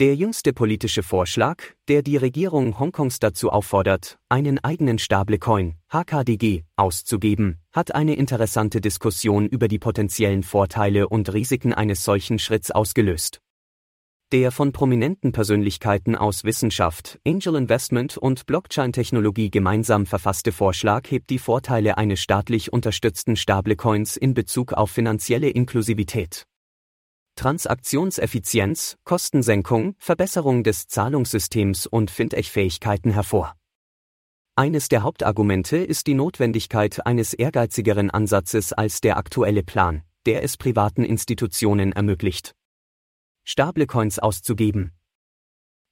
Der jüngste politische Vorschlag, der die Regierung Hongkongs dazu auffordert, einen eigenen Stablecoin, HKDG, auszugeben, hat eine interessante Diskussion über die potenziellen Vorteile und Risiken eines solchen Schritts ausgelöst. Der von prominenten Persönlichkeiten aus Wissenschaft, Angel Investment und Blockchain-Technologie gemeinsam verfasste Vorschlag hebt die Vorteile eines staatlich unterstützten Stablecoins in Bezug auf finanzielle Inklusivität Transaktionseffizienz, Kostensenkung, Verbesserung des Zahlungssystems und Fintech-Fähigkeiten hervor. Eines der Hauptargumente ist die Notwendigkeit eines ehrgeizigeren Ansatzes als der aktuelle Plan, der es privaten Institutionen ermöglicht, Stablecoins auszugeben.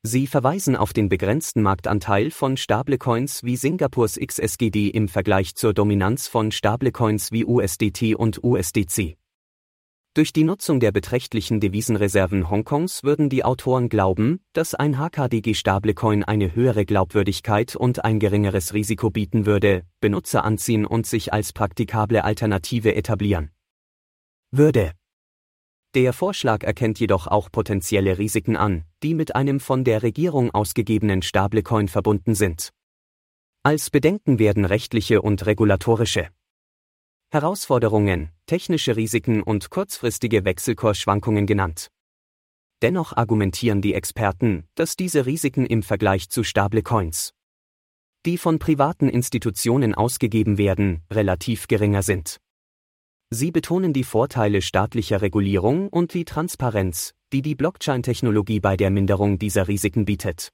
Sie verweisen auf den begrenzten Marktanteil von Stablecoins wie Singapurs XSGD im Vergleich zur Dominanz von Stablecoins wie USDT und USDC. Durch die Nutzung der beträchtlichen Devisenreserven Hongkongs würden die Autoren glauben, dass ein HKDG-Stablecoin eine höhere Glaubwürdigkeit und ein geringeres Risiko bieten würde, Benutzer anziehen und sich als praktikable Alternative etablieren. Würde. Der Vorschlag erkennt jedoch auch potenzielle Risiken an, die mit einem von der Regierung ausgegebenen Stablecoin verbunden sind. Als Bedenken werden rechtliche und regulatorische Herausforderungen, technische Risiken und kurzfristige Wechselkursschwankungen genannt. Dennoch argumentieren die Experten, dass diese Risiken im Vergleich zu Stablecoins, die von privaten Institutionen ausgegeben werden, relativ geringer sind. Sie betonen die Vorteile staatlicher Regulierung und die Transparenz, die die Blockchain-Technologie bei der Minderung dieser Risiken bietet.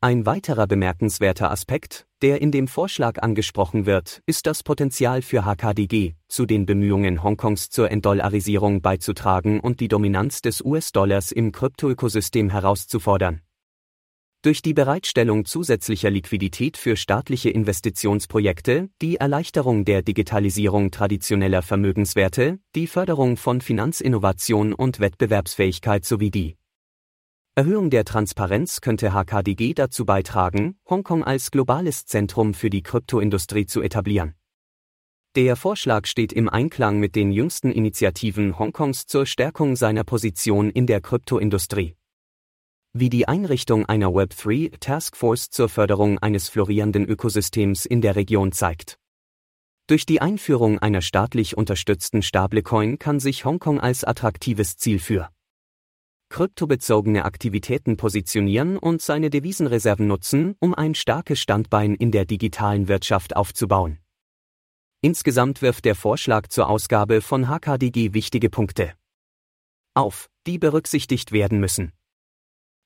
Ein weiterer bemerkenswerter Aspekt, der in dem Vorschlag angesprochen wird, ist das Potenzial für HKDG, zu den Bemühungen Hongkongs zur Entdollarisierung beizutragen und die Dominanz des US-Dollars im Kryptoökosystem herauszufordern. Durch die Bereitstellung zusätzlicher Liquidität für staatliche Investitionsprojekte, die Erleichterung der Digitalisierung traditioneller Vermögenswerte, die Förderung von Finanzinnovation und Wettbewerbsfähigkeit sowie die Erhöhung der Transparenz könnte HKDG dazu beitragen, Hongkong als globales Zentrum für die Kryptoindustrie zu etablieren. Der Vorschlag steht im Einklang mit den jüngsten Initiativen Hongkongs zur Stärkung seiner Position in der Kryptoindustrie. Wie die Einrichtung einer Web3 Taskforce zur Förderung eines florierenden Ökosystems in der Region zeigt. Durch die Einführung einer staatlich unterstützten Stablecoin kann sich Hongkong als attraktives Ziel für kryptobezogene Aktivitäten positionieren und seine Devisenreserven nutzen, um ein starkes Standbein in der digitalen Wirtschaft aufzubauen. Insgesamt wirft der Vorschlag zur Ausgabe von HKDG wichtige Punkte auf, die berücksichtigt werden müssen.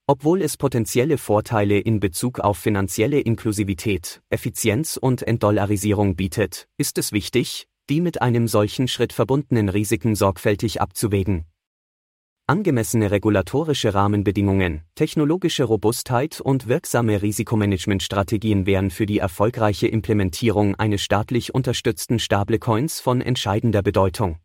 Obwohl es potenzielle Vorteile in Bezug auf finanzielle Inklusivität, Effizienz und Entdollarisierung bietet, ist es wichtig, die mit einem solchen Schritt verbundenen Risiken sorgfältig abzuwägen, Angemessene regulatorische Rahmenbedingungen, technologische Robustheit und wirksame Risikomanagementstrategien wären für die erfolgreiche Implementierung eines staatlich unterstützten Stablecoins von entscheidender Bedeutung